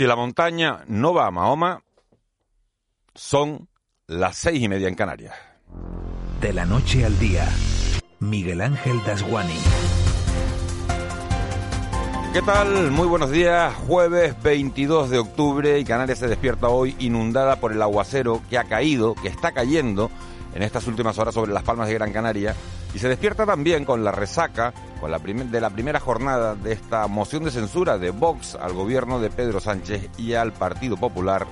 Si la montaña no va a Mahoma, son las seis y media en Canarias. De la noche al día, Miguel Ángel Dasguani. ¿Qué tal? Muy buenos días. Jueves 22 de octubre y Canarias se despierta hoy inundada por el aguacero que ha caído, que está cayendo en estas últimas horas sobre las palmas de Gran Canaria y se despierta también con la resaca con la de la primera jornada de esta moción de censura de Vox al gobierno de Pedro Sánchez y al Partido Popular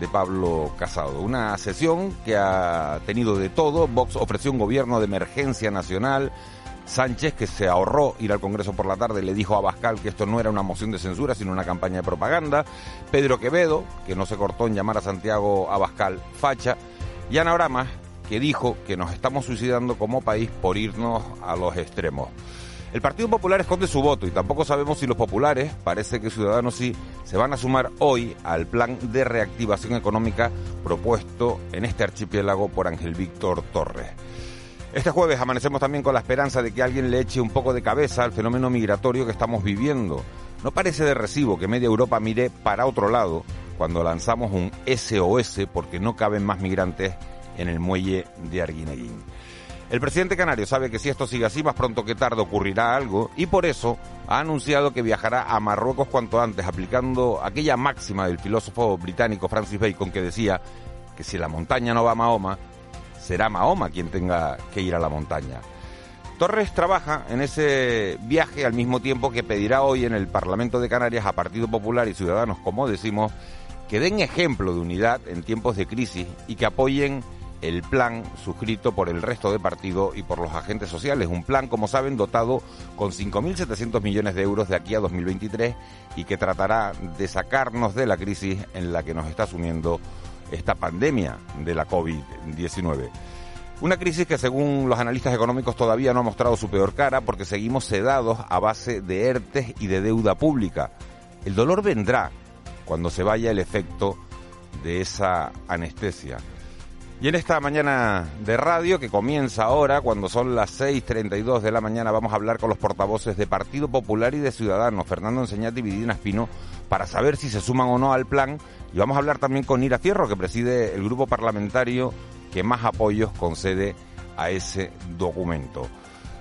de Pablo Casado. Una sesión que ha tenido de todo. Vox ofreció un gobierno de emergencia nacional. Sánchez, que se ahorró ir al Congreso por la tarde, le dijo a Abascal que esto no era una moción de censura, sino una campaña de propaganda. Pedro Quevedo, que no se cortó en llamar a Santiago Abascal facha. Y Ana Oramas, que dijo que nos estamos suicidando como país por irnos a los extremos. El Partido Popular esconde su voto y tampoco sabemos si los populares, parece que Ciudadanos sí, se van a sumar hoy al plan de reactivación económica propuesto en este archipiélago por Ángel Víctor Torres. Este jueves amanecemos también con la esperanza de que alguien le eche un poco de cabeza al fenómeno migratorio que estamos viviendo. No parece de recibo que media Europa mire para otro lado cuando lanzamos un SOS porque no caben más migrantes en el muelle de Arguineguín. El presidente canario sabe que si esto sigue así, más pronto que tarde ocurrirá algo y por eso ha anunciado que viajará a Marruecos cuanto antes, aplicando aquella máxima del filósofo británico Francis Bacon que decía que si la montaña no va a Mahoma, será Mahoma quien tenga que ir a la montaña. Torres trabaja en ese viaje al mismo tiempo que pedirá hoy en el Parlamento de Canarias a Partido Popular y Ciudadanos, como decimos, que den ejemplo de unidad en tiempos de crisis y que apoyen el plan suscrito por el resto de partido y por los agentes sociales. Un plan, como saben, dotado con 5.700 millones de euros de aquí a 2023 y que tratará de sacarnos de la crisis en la que nos está sumiendo esta pandemia de la COVID-19. Una crisis que según los analistas económicos todavía no ha mostrado su peor cara porque seguimos sedados a base de ERTES y de deuda pública. El dolor vendrá cuando se vaya el efecto de esa anestesia. Y en esta mañana de radio que comienza ahora, cuando son las 6.32 de la mañana, vamos a hablar con los portavoces de Partido Popular y de Ciudadanos, Fernando Enseñate y Vidina Espino, para saber si se suman o no al plan. Y vamos a hablar también con Ira Fierro, que preside el grupo parlamentario que más apoyos concede a ese documento.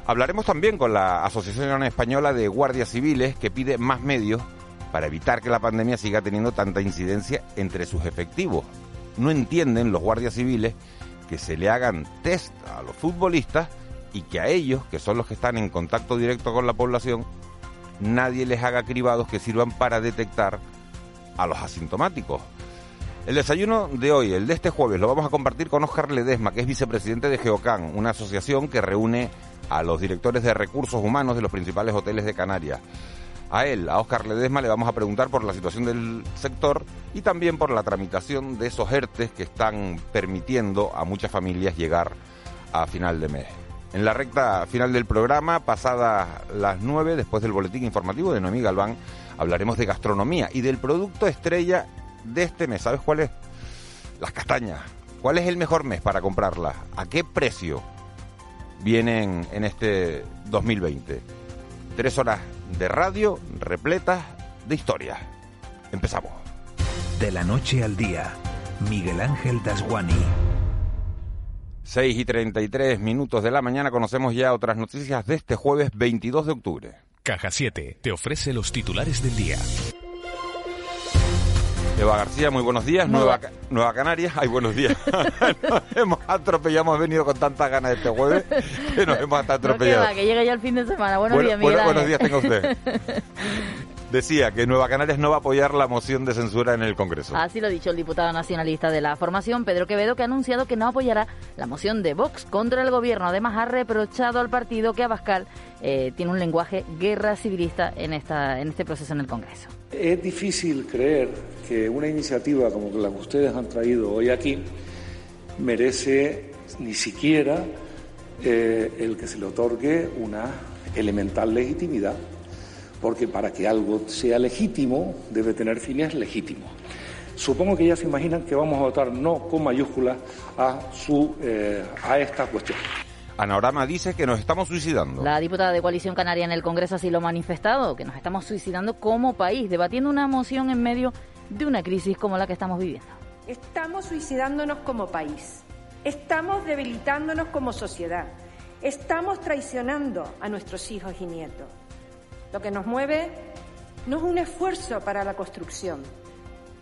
Hablaremos también con la Asociación Española de Guardias Civiles, que pide más medios para evitar que la pandemia siga teniendo tanta incidencia entre sus efectivos no entienden los guardias civiles que se le hagan test a los futbolistas y que a ellos, que son los que están en contacto directo con la población, nadie les haga cribados que sirvan para detectar a los asintomáticos. El desayuno de hoy, el de este jueves, lo vamos a compartir con Oscar Ledesma, que es vicepresidente de Geocan, una asociación que reúne a los directores de recursos humanos de los principales hoteles de Canarias. A él, a Oscar Ledesma, le vamos a preguntar por la situación del sector y también por la tramitación de esos ERTES que están permitiendo a muchas familias llegar a final de mes. En la recta final del programa, pasadas las nueve, después del boletín informativo de Noemí Galván, hablaremos de gastronomía y del producto estrella de este mes. ¿Sabes cuál es? Las castañas. ¿Cuál es el mejor mes para comprarlas? ¿A qué precio vienen en este 2020? Tres horas de radio repletas de historias. Empezamos. De la noche al día, Miguel Ángel Dasguani. 6 y 33 minutos de la mañana conocemos ya otras noticias de este jueves 22 de octubre. Caja 7 te ofrece los titulares del día. Eva García, muy buenos días. Nueva, Nueva Canarias, ay, buenos días. nos hemos atropellado, hemos venido con tantas ganas este jueves que nos hemos atropellado. que, llegue ya el fin de semana. Buenos días, Miguel. buenos días, tenga usted. Decía que Nueva Canarias no va a apoyar la moción de censura en el Congreso. Así lo ha dicho el diputado nacionalista de la formación, Pedro Quevedo, que ha anunciado que no apoyará la moción de Vox contra el gobierno. Además, ha reprochado al partido que Abascal eh, tiene un lenguaje guerra civilista en, esta, en este proceso en el Congreso. Es difícil creer que una iniciativa como la que ustedes han traído hoy aquí merece ni siquiera eh, el que se le otorgue una elemental legitimidad, porque para que algo sea legítimo debe tener fines legítimos. Supongo que ya se imaginan que vamos a votar no con mayúsculas a, eh, a esta cuestión. Anorama dice que nos estamos suicidando. La diputada de Coalición Canaria en el Congreso así lo ha manifestado, que nos estamos suicidando como país, debatiendo una moción en medio de una crisis como la que estamos viviendo. Estamos suicidándonos como país, estamos debilitándonos como sociedad, estamos traicionando a nuestros hijos y nietos. Lo que nos mueve no es un esfuerzo para la construcción,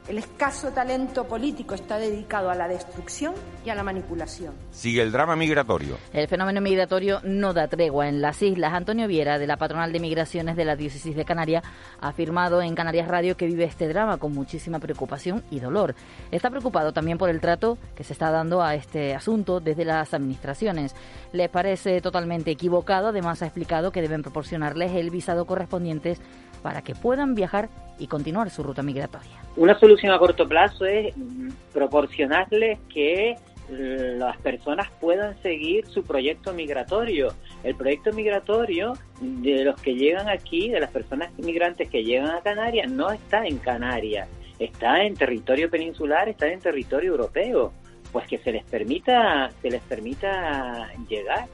el escaso talento político está dedicado a la destrucción y a la manipulación. Sigue el drama migratorio. El fenómeno migratorio no da tregua en las islas. Antonio Viera, de la Patronal de Migraciones de la Diócesis de Canarias, ha afirmado en Canarias Radio que vive este drama con muchísima preocupación y dolor. Está preocupado también por el trato que se está dando a este asunto desde las administraciones. Les parece totalmente equivocado. Además, ha explicado que deben proporcionarles el visado correspondiente para que puedan viajar y continuar su ruta migratoria. Una solución a corto plazo es proporcionarles que las personas puedan seguir su proyecto migratorio. El proyecto migratorio de los que llegan aquí, de las personas inmigrantes que llegan a Canarias, no está en Canarias, está en territorio peninsular, está en territorio europeo. Pues que se les permita, se les permita llegar.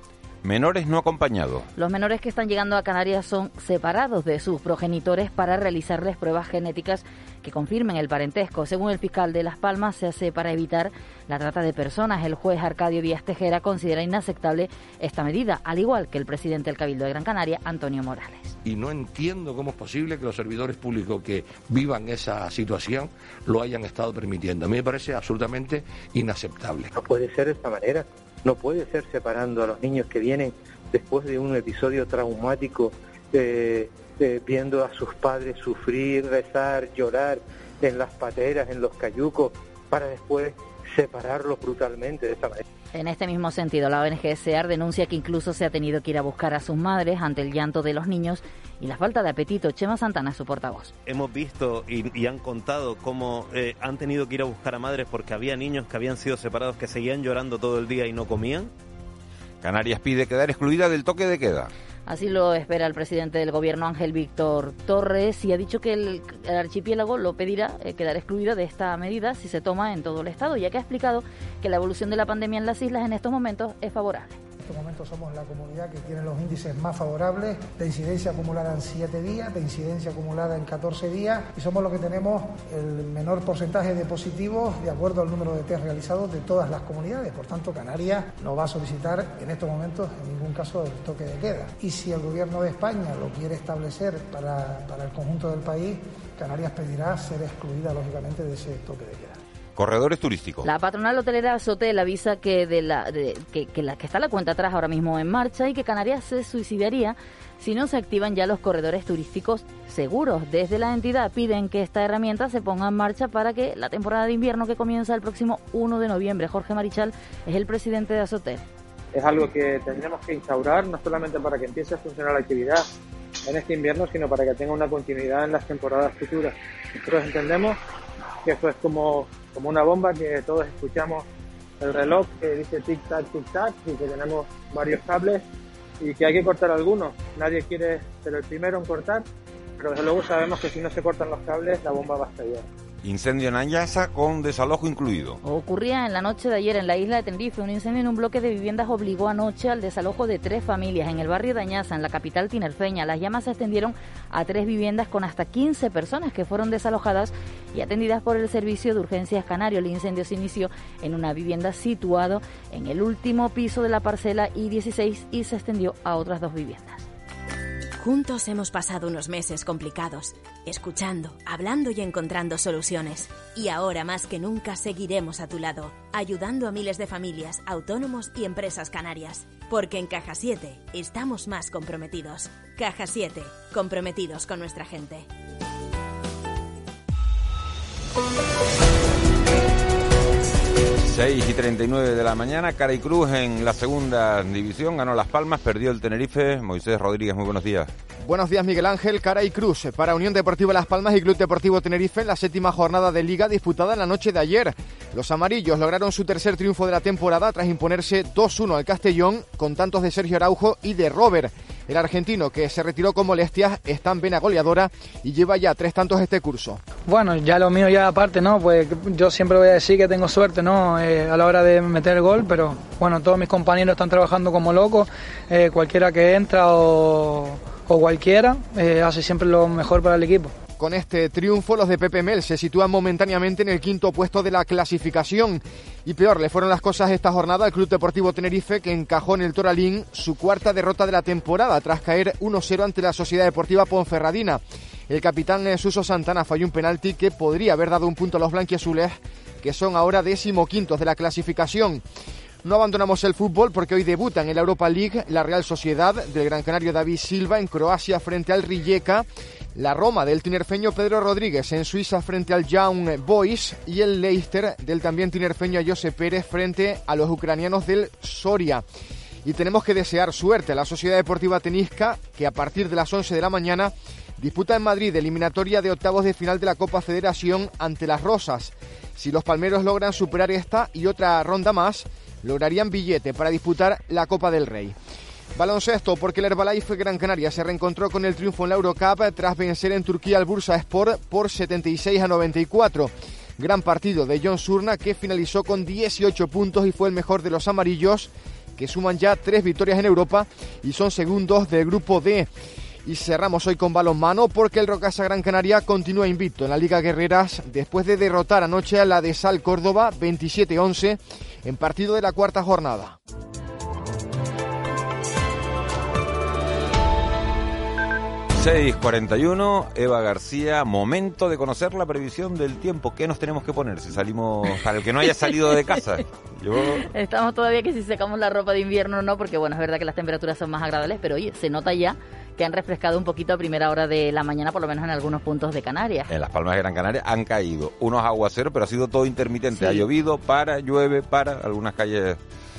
Menores no acompañados. Los menores que están llegando a Canarias son separados de sus progenitores para realizarles pruebas genéticas que confirmen el parentesco. Según el fiscal de Las Palmas, se hace para evitar la trata de personas. El juez Arcadio Díaz Tejera considera inaceptable esta medida, al igual que el presidente del Cabildo de Gran Canaria, Antonio Morales. Y no entiendo cómo es posible que los servidores públicos que vivan esa situación lo hayan estado permitiendo. A mí me parece absolutamente inaceptable. No puede ser de esta manera. No puede ser separando a los niños que vienen después de un episodio traumático, eh, eh, viendo a sus padres sufrir, rezar, llorar en las pateras, en los cayucos, para después separarlos brutalmente de esta manera. En este mismo sentido, la ONG SEAR denuncia que incluso se ha tenido que ir a buscar a sus madres ante el llanto de los niños y la falta de apetito. Chema Santana es su portavoz. Hemos visto y, han contado cómo eh, han tenido que ir a buscar a madres porque había niños que habían sido separados que seguían llorando todo el día y no comían. Canarias pide quedar excluida del toque de queda. Así lo espera el presidente del gobierno Ángel Víctor Torres y ha dicho que el, archipiélago lo pedirá eh, quedar excluido de esta medida si se toma en todo el estado, ya que ha explicado que la evolución de la pandemia en las islas en estos momentos es favorable este momento somos la comunidad que tiene los índices más favorables de incidencia acumulada en 7 días, de incidencia acumulada en 14 días y somos los que tenemos el menor porcentaje de positivos de acuerdo al número de test realizados de todas las comunidades. Por tanto, Canarias no va a solicitar en estos momentos en ningún caso el toque de queda. Y si el gobierno de España lo quiere establecer para, para el conjunto del país, Canarias pedirá ser excluida lógicamente de ese toque de queda. Corredores turísticos. La patronal hotelera Sotel avisa que, de la, que, la, que está la cuenta atrás ahora mismo en marcha y que Canarias se suicidaría si no se activan ya los corredores turísticos seguros. Desde la entidad piden que esta herramienta se ponga en marcha para que la temporada de invierno que comienza el próximo 1 de noviembre. Jorge Marichal es el presidente de Azotel. Es algo que tendremos que instaurar no solamente para que empiece a funcionar la actividad en este invierno, sino para que tenga una continuidad en las temporadas futuras. Nosotros entendemos que eso es como como una bomba que todos escuchamos el reloj que dice tic-tac, tic-tac y que tenemos varios cables y que hay que cortar algunos. Nadie quiere ser el primero en cortar, pero desde luego sabemos que si no se cortan los cables la bomba va a estallar. Incendio en Añasa con desalojo incluido. Ocurría en la noche de ayer en la isla de Tenerife. Un incendio en un bloque de viviendas obligó anoche al desalojo de tres familias en el barrio de Añasa, en la capital tinerfeña. Las llamas se extendieron a tres viviendas con hasta 15 personas que fueron desalojadas y atendidas por el Servicio de Urgencias Canario. El incendio se inició en una vivienda situado en el último piso de la parcela I-16 y se extendió a otras dos viviendas. Juntos hemos pasado unos meses complicados, escuchando, hablando y encontrando soluciones. Y ahora más que nunca seguiremos a tu lado, ayudando a miles de familias, autónomos y empresas canarias. Porque en Caja 7 estamos más comprometidos. Caja 7, comprometidos con nuestra gente. 6 y 39 de la mañana, Cara y Cruz en la segunda división, ganó Las Palmas, perdió el Tenerife. Moisés Rodríguez, muy buenos días. Buenos días, Miguel Ángel, Cara y Cruz para Unión Deportiva Las Palmas y Club Deportivo Tenerife en la séptima jornada de Liga disputada en la noche de ayer. Los amarillos lograron su tercer triunfo de la temporada tras imponerse 2-1 al Castellón con tantos de Sergio Araujo y de Robert. El argentino, que se retiró con molestias, está en vena goleadora y lleva ya tres tantos este curso. Bueno, ya lo mío ya aparte, ¿no? Pues yo siempre voy a decir que tengo suerte, ¿no? Eh, a la hora de meter el gol, pero bueno, todos mis compañeros están trabajando como locos, eh, cualquiera que entra o, cualquiera eh, hace siempre lo mejor para el equipo. Con este triunfo, los de Pepe Mel se sitúan momentáneamente en el quinto puesto de la clasificación. Y peor le fueron las cosas esta jornada al Club Deportivo Tenerife, que encajó en el Toralín su cuarta derrota de la temporada, tras caer 1-0 ante la Sociedad Deportiva Ponferradina. El capitán Suso Santana falló un penalti que podría haber dado un punto a los blanquiazules, que son ahora decimoquintos de la clasificación. No abandonamos el fútbol porque hoy debutan en la Europa League la Real Sociedad del Gran Canario David Silva en Croacia frente al Rijeka, la Roma del tinerfeño Pedro Rodríguez en Suiza frente al Young Boys y el Leicester del también tinerfeño José Pérez frente a los ucranianos del Soria. Y tenemos que desear suerte a la Sociedad Deportiva Tenisca que a partir de las 11 de la mañana disputa en Madrid eliminatoria de octavos de final de la Copa Federación ante las Rosas. Si los palmeros logran superar esta y otra ronda más, lograrían billete para disputar la Copa del Rey. Baloncesto, porque el Herbalife Gran Canaria se reencontró con el triunfo en la Eurocup tras vencer en Turquía al Bursa Sport por 76 a 94. Gran partido de John Surna que finalizó con 18 puntos y fue el mejor de los amarillos que suman ya tres victorias en Europa y son segundos del grupo D. Y cerramos hoy con balonmano porque el Rocasa Gran Canaria continúa invicto en la Liga Guerreras después de derrotar anoche a la de Sal Córdoba 27-11 en partido de la cuarta jornada. 6.41, Eva García, momento de conocer la previsión del tiempo. ¿Qué nos tenemos que poner si salimos, para el que no haya salido de casa? Yo... Estamos todavía que si secamos la ropa de invierno no, porque bueno, es verdad que las temperaturas son más agradables, pero oye, se nota ya que han refrescado un poquito a primera hora de la mañana, por lo menos en algunos puntos de Canarias. En las Palmas de Gran Canaria han caído unos aguaceros, pero ha sido todo intermitente. Ha llovido, para, llueve, para, algunas calles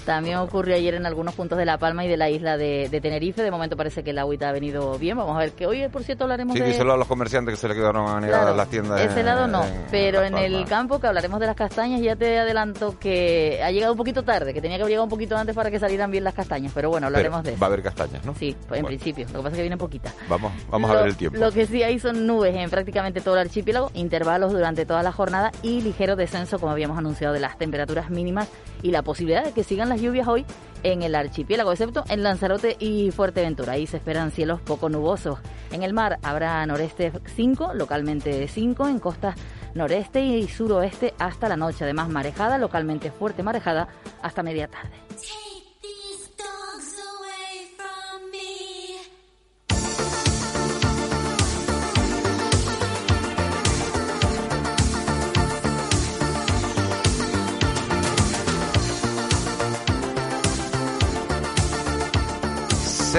también ocurrió ayer en algunos puntos de La Palma y de la isla de, Tenerife. De momento parece que el agüita ha venido bien. Vamos a ver que hoy, por cierto, hablaremos sí, de... Sí, díselo a los comerciantes que se le quedaron anegadas las tiendas. Ese lado no, pero en, el campo que hablaremos de las castañas ya te adelanto que ha llegado un poquito tarde, que tenía que haber llegado un poquito antes para que salieran bien las castañas. Pero bueno, hablaremos de eso. Va a haber castañas, ¿no? Sí, pues en principio. Lo que pasa es que vienen poquitas. Vamos, vamos a ver el tiempo. Lo que sí hay son nubes en prácticamente todo el archipiélago, intervalos durante toda la jornada y ligero descenso, como habíamos anunciado, de las temperaturas mínimas y la posibilidad de que sigan las lluvias hoy en el archipiélago, excepto en Lanzarote y Fuerteventura. Ahí se esperan cielos poco nubosos. En el mar habrá noreste 5, localmente 5, en costas noreste y suroeste hasta la noche. Además, marejada, localmente fuerte marejada, hasta media tarde.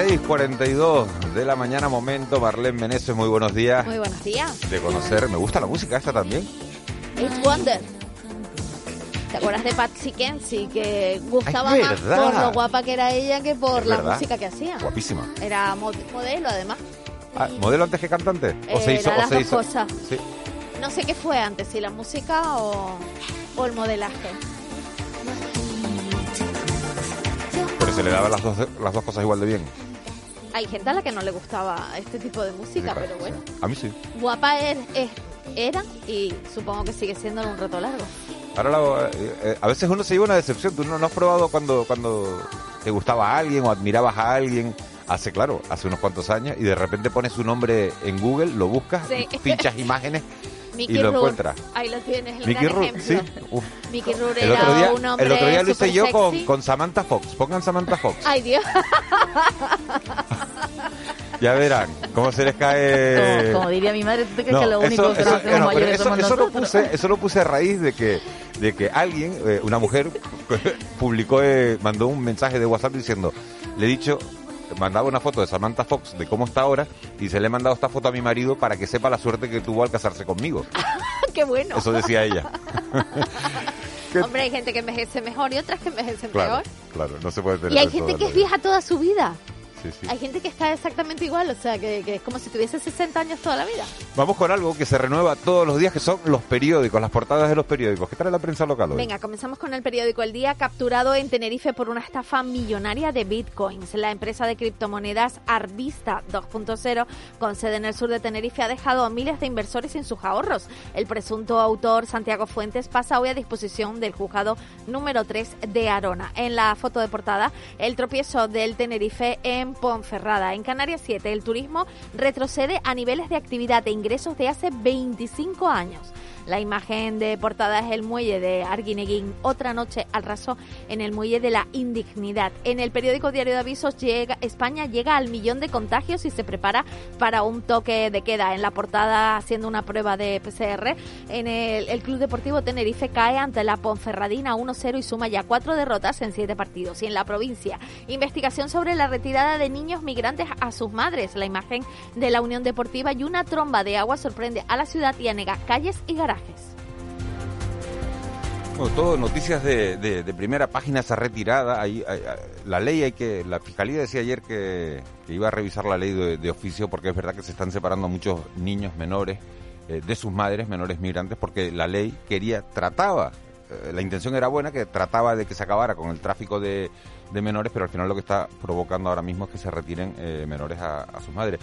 6.42 de la mañana, momento. Marlene Meneses, muy buenos días. Muy buenos días. De conocer, me gusta la música esta también. It's Wonder. ¿Te acuerdas de Patsy Kenzie? Que gustaba Ay, más por lo guapa que era ella que por Es la verdad. música que hacía. Guapísima. Era mo- modelo además. Ah, ¿Modelo antes que cantante? ¿O se hizo? o las se dos hizo? cosas. Sí. No sé qué fue antes, si la música o, o el modelaje. Pero se le daban las dos, las dos cosas igual de bien. Hay gente a la que no le gustaba este tipo de música, pero bueno. A mí sí. Guapa es- era y supongo que sigue siendo un reto largo. Ahora la- eh, eh, a veces uno se lleva una decepción. ¿Tú no, no has probado cuando, cuando te gustaba a alguien o admirabas a alguien? Hace, claro, hace unos cuantos años y de repente pones su nombre en Google, lo buscas, Sí. pinchas imágenes Mickey y lo Rourke, encuentras. Ahí lo tienes, el Mickey gran Rourke, sí. ejemplo. Uf. Mickey Rourke El otro día, un hombre el otro día lo hice yo con, con Samantha Fox. Pongan Samantha Fox. Ay, Dios. Ya verán cómo se les cae. Como, como diría mi madre, ¿tú te crees No, que lo único eso, que eso- hacemos no, pero eso- eso lo puse, eso lo puse a raíz de que, de que alguien, eh, una mujer, publicó, eh, mandó un mensaje de WhatsApp diciendo, le he dicho, mandaba una foto de Samantha Fox de cómo está ahora y se le he mandado esta foto a mi marido para que sepa la suerte que tuvo al casarse conmigo. Qué bueno. Eso decía ella. Hombre, hay gente que envejece mejor y otras que envejecen Claro, peor. claro, no se puede tener Y hay gente que es vieja toda su vida. Sí, sí. Hay gente que está exactamente igual, o sea, que, que es como si tuviese 60 años toda la vida. Vamos con algo que se renueva todos los días, que son los periódicos, las portadas de los periódicos. ¿Qué trae la prensa local hoy? Venga, comenzamos con el periódico El Día, capturado en Tenerife por una estafa millonaria de bitcoins. La empresa de criptomonedas Arvista 2.0, con sede en el sur de Tenerife, ha dejado a miles de inversores sin sus ahorros. El presunto autor, Santiago Fuentes, pasa hoy a disposición del juzgado número 3 de Arona. En la foto de portada, el tropiezo del Tenerife en en Ponferrada. En Canarias 7, el turismo retrocede a niveles de actividad e ingresos de hace 25 años. La imagen de portada es el muelle de Arguineguín, otra noche al raso en el muelle de la indignidad. En el periódico Diario de Avisos llega, España llega al millón de contagios y se prepara para un toque de queda. En la portada haciendo una prueba de PCR, en el, Club Deportivo Tenerife cae ante la Ponferradina 1-0 y suma ya cuatro derrotas en siete partidos. Y en la provincia, investigación sobre la retirada de niños migrantes a sus madres. La imagen de la Unión Deportiva y una tromba de agua sorprende a la ciudad y anega calles y garajes. Todo noticias de, primera página esa retirada. Ahí, ah, la ley hay que, la fiscalía decía ayer que, iba a revisar la ley de, oficio porque es verdad que se están separando muchos niños menores eh, de sus madres, menores migrantes, porque la ley quería, trataba, eh, la intención era buena, que trataba de que se acabara con el tráfico de, menores, pero al final lo que está provocando ahora mismo es que se retiren eh, menores a sus madres.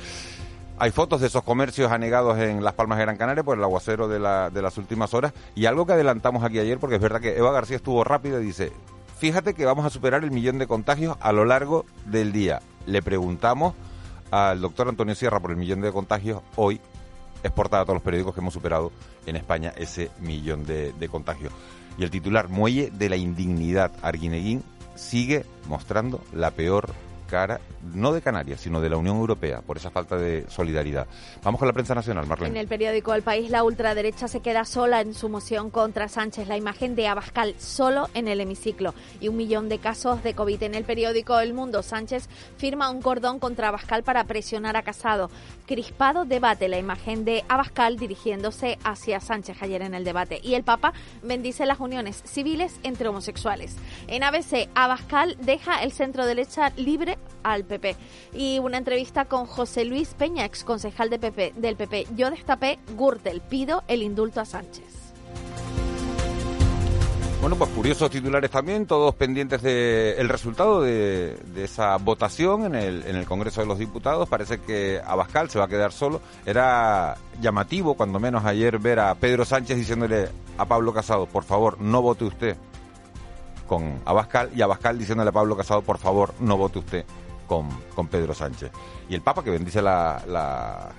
Hay fotos de esos comercios anegados en Las Palmas de Gran Canaria por el aguacero de, la- de las últimas horas. Y algo que adelantamos aquí ayer, porque es verdad que Eva García estuvo rápida y dice, fíjate que vamos a superar el millón de contagios a lo largo del día. Le preguntamos al doctor Antonio Sierra por el millón de contagios hoy. Es portada a todos los periódicos que hemos superado en España ese millón de, de contagios. Y el titular, Muelle de la Indignidad, Arguineguín, sigue mostrando la peor cara, no de Canarias, sino de la Unión Europea, por esa falta de solidaridad. Vamos con la prensa nacional, Marlene. En el periódico El País, la ultraderecha se queda sola en su moción contra Sánchez. La imagen de Abascal solo en el hemiciclo y un millón de casos de COVID. En el periódico El Mundo, Sánchez firma un cordón contra Abascal para presionar a Casado. Crispado debate la imagen de Abascal dirigiéndose hacia Sánchez ayer en el debate. Y el Papa bendice las uniones civiles entre homosexuales. En ABC, Abascal deja el centro derecha libre al PP. Y una entrevista con José Luis Peña, ex concejal del PP. Yo destapé Gürtel, pido el indulto a Sánchez. Bueno, pues curiosos titulares también, todos pendientes del resultado de, esa votación en el Congreso de los Diputados. Parece que Abascal se va a quedar solo. Era llamativo, cuando menos ayer, ver a Pedro Sánchez diciéndole a Pablo Casado, por favor, no vote usted con Abascal, y Abascal diciéndole a Pablo Casado, por favor, no vote usted con, con Pedro Sánchez. Y el Papa que bendice la... la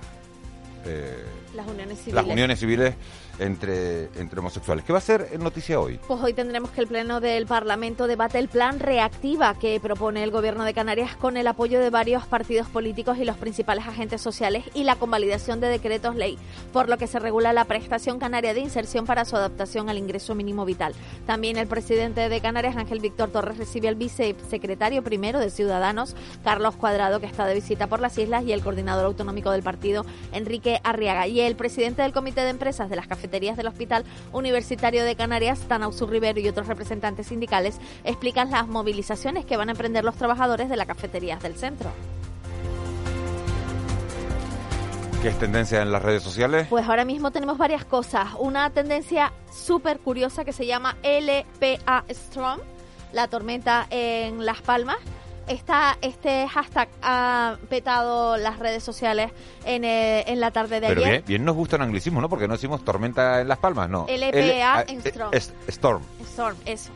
eh, Las uniones civiles. las uniones civiles entre, entre homosexuales. ¿Qué va a ser en noticia hoy? Pues hoy tendremos que el Pleno del Parlamento debate el plan reactiva que propone el Gobierno de Canarias con el apoyo de varios partidos políticos y los principales agentes sociales y la convalidación de decretos ley, por lo que se regula la prestación canaria de inserción para su adaptación al ingreso mínimo vital. También el presidente de Canarias, Ángel Víctor Torres, recibe al vicesecretario primero de Ciudadanos, Carlos Cuadrado, que está de visita por las islas, y el coordinador autonómico del partido, Enrique Arriaga, y el presidente del Comité de Empresas de las Cafeterías del Hospital Universitario de Canarias, Tanausu Rivero y otros representantes sindicales explican las movilizaciones que van a emprender los trabajadores de las cafeterías del centro. ¿Qué es tendencia en las redes sociales? Pues ahora mismo tenemos varias cosas. Una tendencia súper curiosa que se llama LPA Storm, la tormenta en Las Palmas. Esta, este hashtag ha petado las redes sociales en, eh, en la tarde de Pero ayer. bien, bien nos gusta el anglicismo, ¿no? Porque no decimos tormenta en Las Palmas, no. LPA en eh, Storm. es- Storm. Storm, eso.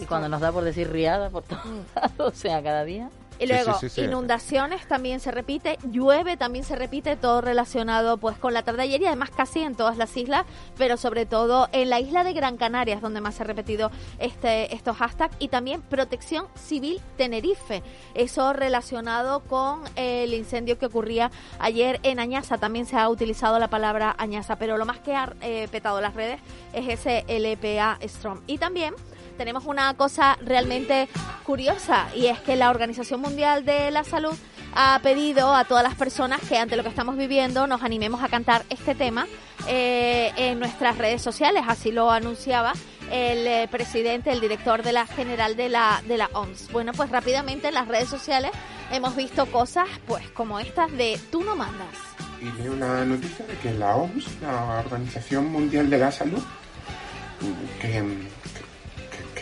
Y cuando nos da por decir riada por todos lados, o sea, cada día. Y luego, sí, sí, sí. inundaciones también se repite, llueve también se repite, todo relacionado pues con la tarde de ayer y además casi en todas las islas, pero sobre todo en la isla de Gran Canaria es donde más se ha repetido este, estos hashtags y también Protección Civil Tenerife, eso relacionado con el incendio que ocurría ayer en Añaza, también se ha utilizado la palabra Añaza, pero lo más que ha eh, petado las redes es ese LPA Storm. Y también tenemos una cosa realmente curiosa y es que la Organización Mundial de la Salud ha pedido a todas las personas que ante lo que estamos viviendo nos animemos a cantar este tema eh, en nuestras redes sociales. Así lo anunciaba el eh, presidente, el director de la general de la, de la OMS. Bueno, pues rápidamente en las redes sociales hemos visto cosas pues como estas de tú no mandas. Y leo una noticia de que la OMS, la Organización Mundial de la Salud, que,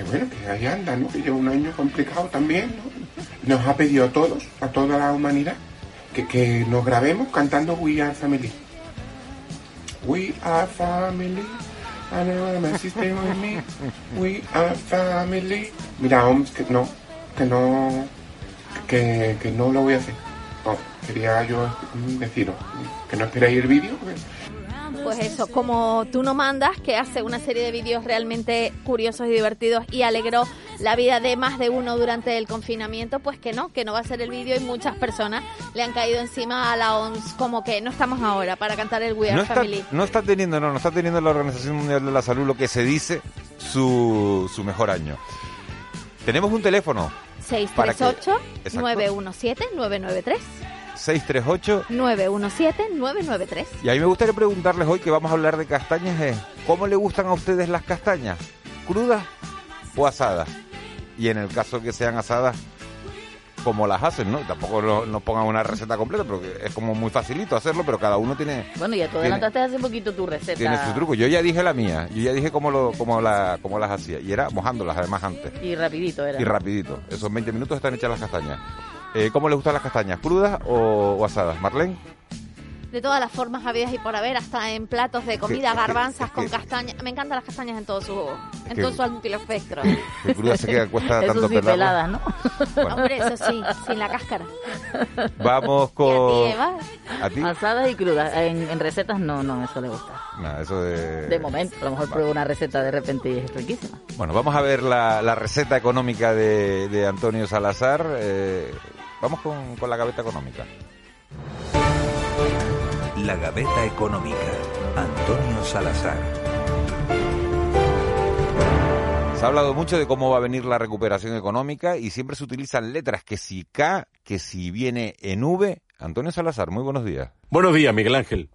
que, bueno, que ahí anda, ¿no? Que lleva un año complicado también, ¿no? Nos ha pedido a todos, a toda la humanidad, que, que nos grabemos cantando We Are Family. We are family. I know my sister. We are family. Mira, OMS, que no, que no, que, que no lo voy a hacer. No, quería yo deciros que no esperéis el vídeo. Pues eso, como tú no mandas, que hace una serie de vídeos realmente curiosos y divertidos y alegró la vida de más de uno durante el confinamiento, pues que no, que no va a ser el vídeo y muchas personas le han caído encima a la OMS como que no estamos ahora para cantar el We Are No está, Family. no está teniendo, no, no está teniendo la Organización Mundial de la Salud lo que se dice su, su mejor año. Tenemos un teléfono. para que- 638-917-993. 638 917-993. Y a mí me gustaría preguntarles hoy que vamos a hablar de castañas es, ¿cómo le gustan a ustedes las castañas? ¿Crudas o asadas? Y en el caso que sean asadas, ¿cómo las hacen? ¿no? Tampoco no- nos pongan una receta completa, porque es como muy facilito hacerlo, pero cada uno tiene, Bueno, ya tú adelantaste hace poquito tu receta. tiene su truco. Yo ya dije la mía, yo ya dije cómo, lo, cómo, la, cómo las hacía, y era mojándolas además antes. Y rapidito era. Y rapidito. Esos 20 minutos están hechas las castañas. Eh, ¿Cómo les gustan las castañas? ¿Crudas o, o asadas? Marlene, De todas las formas habidas y por haber, hasta en platos de comida, es que- garbanzas con castañas. Me encantan las castañas en todo su, en que- todo su amplio espectro. que crudas se queda, cuesta Eso tanto sí, pelarlas. peladas, ¿no? Hombre, eso sí, sin la cáscara. Vamos ¿Y con... Eva? ¿A ti? Asadas y crudas. En, en recetas no, no, eso le gusta. Eso de... De momento, a lo mejor pruebo una receta de repente y es riquísima. Bueno, vamos a ver la, la receta económica de, de Antonio Salazar. Eh, vamos con, con la gaveta económica. La Gaveta Económica. Antonio Salazar. Se ha hablado mucho de cómo va a venir la recuperación económica y siempre se utilizan letras que si K, que si viene en V. Antonio Salazar, muy buenos días. Buenos días, Miguel Ángel.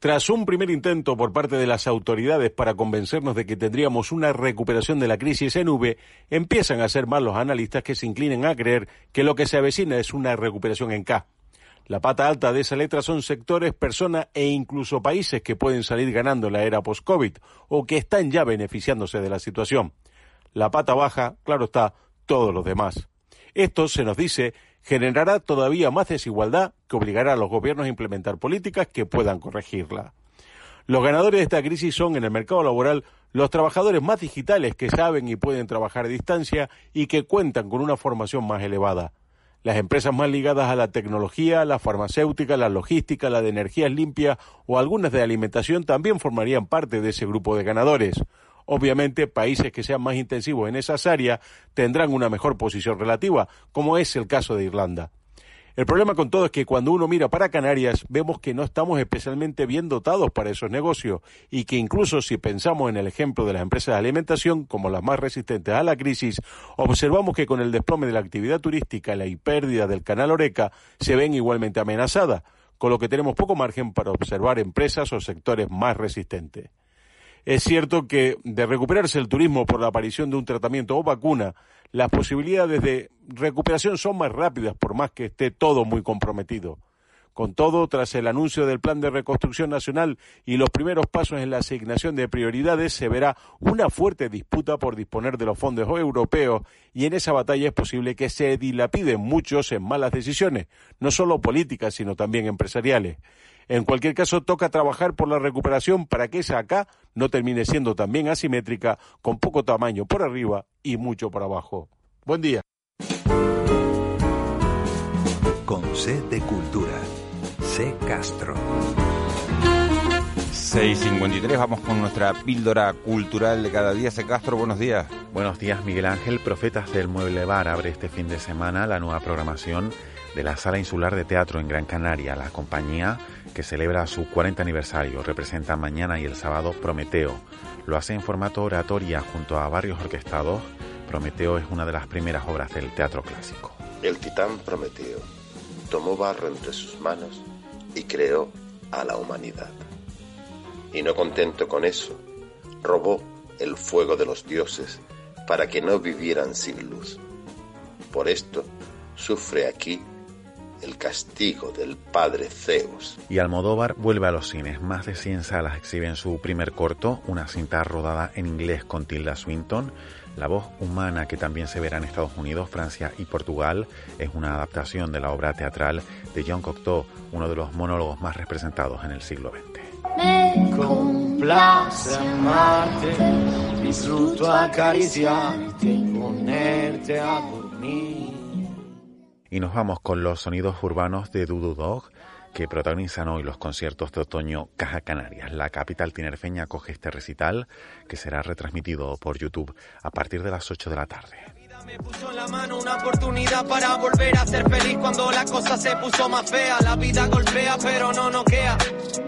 Tras un primer intento por parte de las autoridades para convencernos de que tendríamos una recuperación de la crisis en V, empiezan a ser más los analistas que se inclinen a creer que lo que se avecina es una recuperación en K. La pata alta de esa letra son sectores, personas e incluso países que pueden salir ganando la era post-COVID o que están ya beneficiándose de la situación. La pata baja, claro está, todos los demás. Esto, se nos dice, generará todavía más desigualdad que obligará a los gobiernos a implementar políticas que puedan corregirla. Los ganadores de esta crisis son en el mercado laboral los trabajadores más digitales que saben y pueden trabajar a distancia y que cuentan con una formación más elevada. Las empresas más ligadas a la tecnología, la farmacéutica, la logística, la de energías limpias o algunas de alimentación también formarían parte de ese grupo de ganadores. Obviamente, países que sean más intensivos en esas áreas tendrán una mejor posición relativa, como es el caso de Irlanda. El problema con todo es que cuando uno mira para Canarias vemos que no estamos especialmente bien dotados para esos negocios y que incluso si pensamos en el ejemplo de las empresas de alimentación como las más resistentes a la crisis, observamos que con el desplome de la actividad turística y la pérdida del canal Oreca se ven igualmente amenazadas, con lo que tenemos poco margen para observar empresas o sectores más resistentes. Es cierto que de recuperarse el turismo por la aparición de un tratamiento o vacuna, las posibilidades de recuperación son más rápidas por más que esté todo muy comprometido. Con todo, tras el anuncio del Plan de Reconstrucción Nacional y los primeros pasos en la asignación de prioridades, se verá una fuerte disputa por disponer de los fondos europeos y en esa batalla es posible que se dilapiden muchos en malas decisiones, no solo políticas, sino también empresariales. En cualquier caso, toca trabajar por la recuperación para que esa acá no termine siendo también asimétrica, con poco tamaño por arriba y mucho por abajo. Buen día. Con C de Cultura. C Castro. 6.53, vamos con nuestra píldora cultural de cada día. C. Castro, buenos días. Buenos días, Miguel Ángel. Profetas del Mueble Bar abre este fin de semana la nueva programación de la Sala Insular de Teatro en Gran Canaria. La compañía que celebra su 40 aniversario representa mañana y el sábado Prometeo. Lo hace en formato oratoria junto a varios orquestados. Prometeo es una de las primeras obras del teatro clásico. El titán Prometeo tomó barro entre sus manos y creó a la humanidad. Y no contento con eso, robó el fuego de los dioses para que no vivieran sin luz. Por esto sufre aquí el castigo del padre Zeus. Y Almodóvar vuelve a los cines. Más de 100 salas exhiben su primer corto, una cinta rodada en inglés con Tilda Swinton. La voz humana que también se verá en Estados Unidos, Francia y Portugal es una adaptación de la obra teatral de Jean Cocteau, uno de los monólogos más representados en el siglo XX. Me complace amarte, disfruto acariciarte ponerte a dormir. Y nos vamos con los sonidos urbanos de Dudu Dog, que protagonizan hoy los conciertos de otoño Caja Canarias. La capital tinerfeña acoge este recital que será retransmitido por YouTube a partir de las 8 de la tarde. Me puso en la mano una oportunidad para volver a ser feliz cuando la cosa se puso más fea. La vida golpea pero no noquea.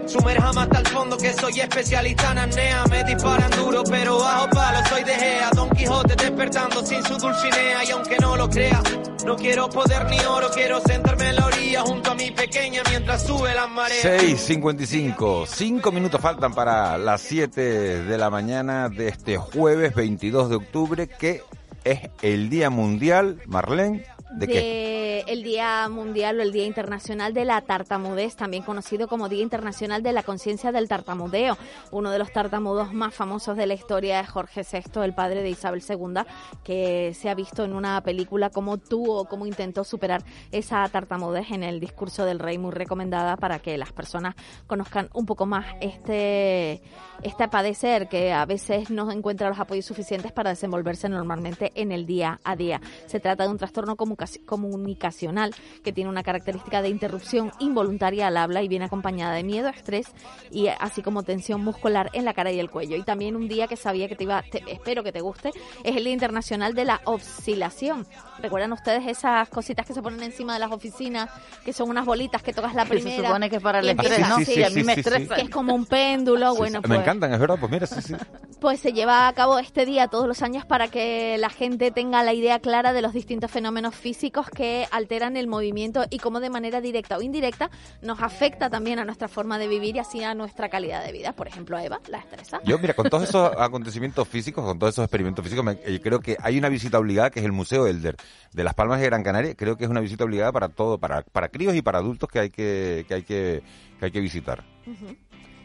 Sumerjame hasta el fondo que soy especialista en apnea. Me disparan duro pero bajo palo soy de Gea. Don Quijote despertando sin su dulcinea y aunque no lo crea. No quiero poder ni oro, quiero sentarme en la orilla junto a mi pequeña mientras sube las mareas. 6.55, cinco minutos faltan para las 7 de la mañana de este jueves 22 de octubre que es el Día Mundial, Marlene, ¿de, de el Día Mundial o el Día Internacional de la Tartamudez, también conocido como Día Internacional de la Conciencia del Tartamudeo. Uno de los tartamudos más famosos de la historia es Jorge VI, el padre de Isabel II, que se ha visto en una película como tuvo, cómo intentó superar esa tartamudez en el discurso del rey, muy recomendada para que las personas conozcan un poco más este, este padecer que a veces no encuentra los apoyos suficientes para desenvolverse normalmente en el día a día. Se trata de un trastorno comunica- comunicacional que tiene una característica de interrupción involuntaria al habla y viene acompañada de miedo, estrés y así como tensión muscular en la cara y el cuello. Y también un día que sabía que te iba, te- espero que te guste, es el Día Internacional de la Oscilación. ¿Recuerdan ustedes esas cositas que se ponen encima de las oficinas, que son unas bolitas que tocas la Que se primera? supone que es para el estrés, ¿no? Sí, a mí me estresa. Que es como un péndulo, Sí, bueno, sí, pues... Me encantan, es verdad, pues mira, sí, sí. Pues se lleva a cabo este día todos los años para que la gente tenga la idea clara de los distintos fenómenos físicos que alteran el movimiento y cómo de manera directa o indirecta nos afecta también a nuestra forma de vivir y así a nuestra calidad de vida. Por ejemplo, Eva la estresa. Yo, mira, con todos esos acontecimientos físicos, con todos esos experimentos físicos, me- eh, creo que hay una visita obligada que es el Museo Elder de Las Palmas de Gran Canaria. Creo que es una visita obligada para todo, para, para críos y para adultos que hay que, que hay que, que hay que visitar.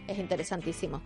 Es interesantísimo.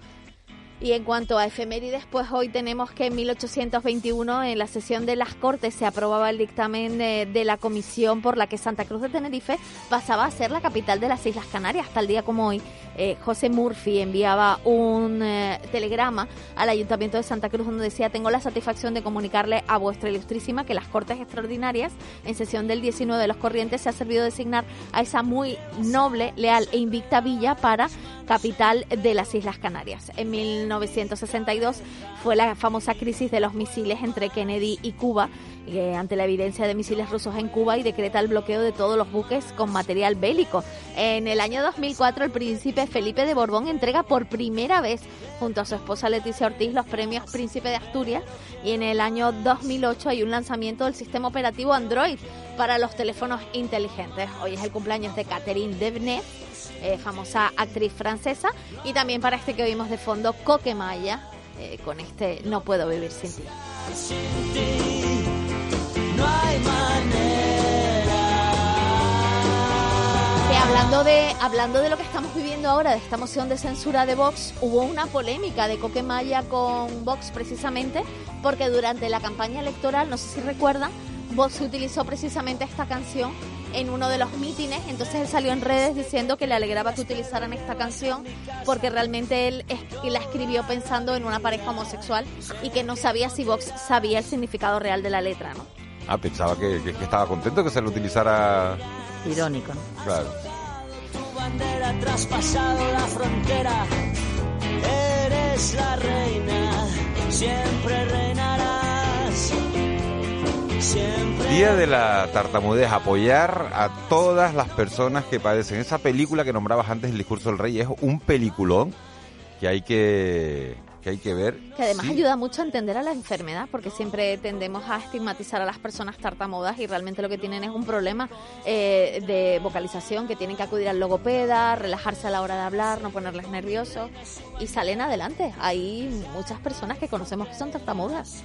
Y en cuanto a efemérides, pues hoy tenemos que en 1821, en la sesión de las Cortes, se aprobaba el dictamen de, de la comisión por la que Santa Cruz de Tenerife pasaba a ser la capital de las Islas Canarias. El día como hoy, eh, José Murphy enviaba un eh, telegrama al Ayuntamiento de Santa Cruz donde decía, tengo la satisfacción de comunicarle a vuestra ilustrísima que las Cortes Extraordinarias, en sesión del 19 de los Corrientes, se ha servido de designar a esa muy noble, leal e invicta villa para capital de las Islas Canarias. En 1962 fue la famosa crisis de los misiles entre Kennedy y Cuba, eh, ante la evidencia de misiles rusos en Cuba y decreta el bloqueo de todos los buques con material bélico. En el año 2004 el príncipe Felipe de Borbón entrega por primera vez junto a su esposa Leticia Ortiz los premios Príncipe de Asturias y en el año 2008 hay un lanzamiento del sistema operativo Android para los teléfonos inteligentes. Hoy es el cumpleaños de Catherine Deneuve eh, famosa actriz francesa, y también para este que oímos de fondo, Coquemaya, eh, con este No puedo vivir sin ti. Hablando de, hablando de lo que estamos viviendo ahora, de esta moción de censura de Vox, hubo una polémica de Coquemaya con Vox precisamente, porque durante la campaña electoral, no sé si recuerdan, Vox utilizó precisamente esta canción en uno de los mítines, entonces él salió en redes diciendo que le alegraba que utilizaran esta canción porque realmente él es- la escribió pensando en una pareja homosexual y que no sabía si Vox sabía el significado real de la letra, ¿no? Ah, pensaba que, que- que estaba contento que se lo utilizara. Irónico, ¿no? Claro. Tu bandera traspasado la frontera. Eres la reina, siempre reinarás. Día de la tartamudez, apoyar a todas las personas que padecen. Esa película que nombrabas antes, El discurso del rey, es un peliculón que hay que, que, hay que ver. Que además Sí. ayuda mucho a entender a la enfermedad, porque siempre tendemos a estigmatizar a las personas tartamudas y realmente lo que tienen es un problema eh, de vocalización, que tienen que acudir al logopeda, relajarse a la hora de hablar, no ponerles nerviosos y salen adelante. Hay muchas personas que conocemos que son tartamudas.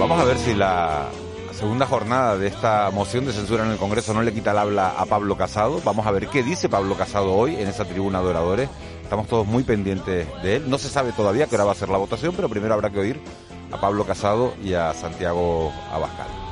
Vamos a ver si la segunda jornada de esta moción de censura en el Congreso no le quita el habla a Pablo Casado. Vamos a ver qué dice Pablo Casado hoy en esa tribuna de oradores. Estamos todos muy pendientes de él. No se sabe todavía qué hora va a ser la votación, pero primero habrá que oír a Pablo Casado y a Santiago Abascal.